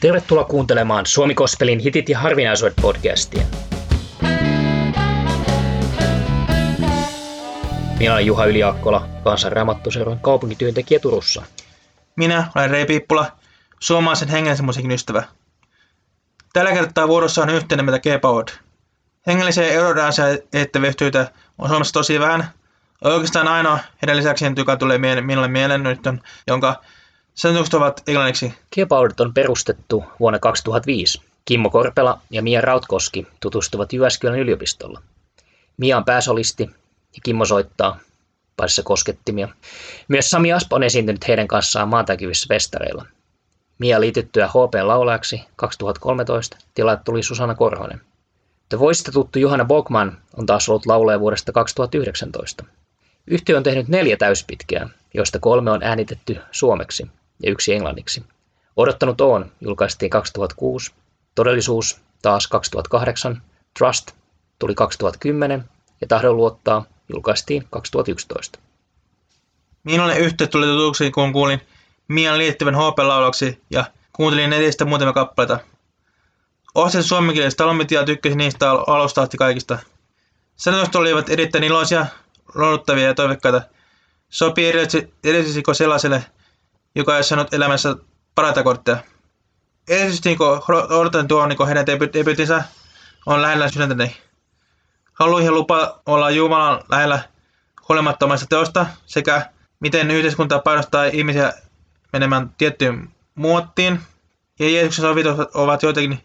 Tervetuloa kuuntelemaan Suomi Kospelin hitit ja harvinaisuudet podcastia. Minä olen Juha Yliakkola, kansanraamattuseuran kaupunkityöntekijä Turussa. Minä olen Rei Piippula, suomalaisen hengellisen musiikin ystävä. Tällä kertaa vuorossa on yhteinen meitä K-Powered. Hengellisiä eurodansia eettävehtyitä on Suomessa tosi vähän. Oikeastaan ainoa heidän lisäksi, joka tulee minulle mieleen nyt on, jonka Säännökset ovat englanniksi. Geopowered on perustettu vuonna 2005. Kimmo Korpela ja Mia Rautkoski tutustuvat Jyväskylän yliopistolla. Mia on pääsolisti ja Kimmo soittaa parissa koskettimia. Myös Sami Aspo on esiintynyt heidän kanssaan maantäkyvissä festareilla. Mia liityttyä HP laulajaksi 2013 tilalle tuli Susanna Korhonen. The Voicesta tuttu Johanna Bogman on taas ollut laulaja vuodesta 2019. Yhtiö on tehnyt neljä täyspitkää, joista kolme on äänitetty suomeksi ja yksi englanniksi. Odottanut on julkaistiin 2006, Todellisuus taas 2008, Trust tuli 2010 ja Tahdon luottaa julkaistiin 2011. Minulle yhteys tuli tutuksi, kun kuulin Mian liittyvän HP-laulaksi ja kuuntelin netistä muutamia kappaleita. Ostin suomenkielisestä talomit ja tykkäsin niistä alusta asti kaikista. Sanotukset olivat erittäin iloisia, lohduttavia ja toivekkaita. Sopii erityisesti sellaiselle, joka ei saanut elämässä parata kortteja. Erityisesti niin odotan tuo niin heidän debyytinsä on lähellä sydäntäni. Haluan ja lupa olla Jumalan lähellä huolimattomasta teosta sekä miten yhteiskunta painostaa ihmisiä menemään tiettyyn muottiin. Ja Jeesuksen sovit ovat joitakin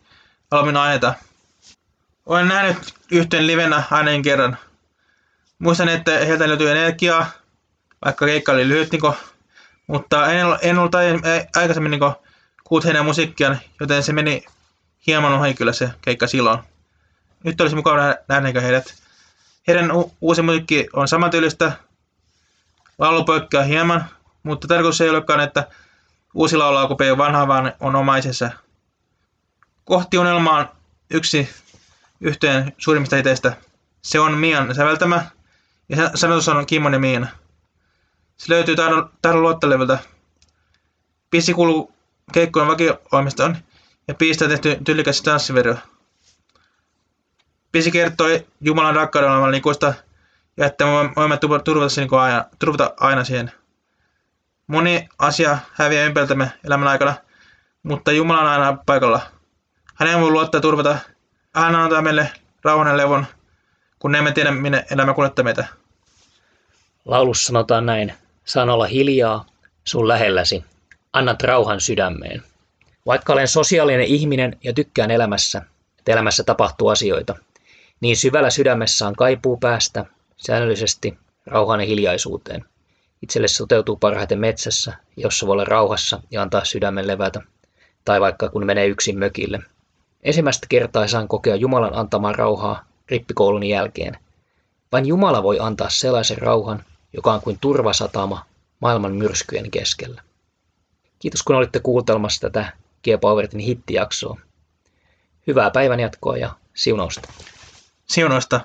alumina aineita. Olen nähnyt yhteen livenä ainakin kerran. Muistan, että heiltä löytyi energiaa, vaikka keikka oli lyhyt, niin mutta en, en ollut aikaisemmin niin kuullut heidän musiikkiaan, joten se meni hieman ohi kyllä se keikka silloin. Nyt olisi mukava nähdä heidät. Heidän u- uusi musiikki on samantyylistä, laulu poikkeaa hieman, mutta tarkoitus ei olekaan, että uusi laulaa kopio vanha, vaan on omaisessa. Kohti unelmaan yksi yhteen suurimmista hiteistä. Se on Mian säveltämä ja sanotus on Kimmon ja Miina. Se löytyy Tahdon luottelevyltä. Biisi kuuluu keikkojen vakioimistoon ja biisistä tehty tyylikäs tanssivideo. Biisi kertoi Jumalan rakkauden olevan ikuista ja että me voimme turvata, niin aina, turvata aina siihen. Moni asia häviää ympäriltämme elämän aikana, mutta Jumala on aina paikalla. Hänen voi luottaa turvata. Hän antaa meille rauhan ja levon, kun emme tiedä, minne elämä kuljettaa meitä. Laulussa sanotaan näin. Saan olla hiljaa sun lähelläsi. Annat rauhan sydämeen. Vaikka olen sosiaalinen ihminen ja tykkään elämässä, että elämässä tapahtuu asioita, niin syvällä sydämessä on kaipuu päästä säännöllisesti rauhaan ja hiljaisuuteen. Itselle se toteutuu parhaiten metsässä, jossa voi olla rauhassa ja antaa sydämen levätä, tai vaikka kun menee yksin mökille. Ensimmäistä kertaa saan kokea Jumalan antamaa rauhaa rippikoulun jälkeen. Vain Jumala voi antaa sellaisen rauhan, joka on kuin turvasatama maailman myrskyjen keskellä. Kiitos kun olitte kuuntelemassa tätä G-Powertin hittijaksoa. Hyvää päivänjatkoa ja siunausta. Siunausta.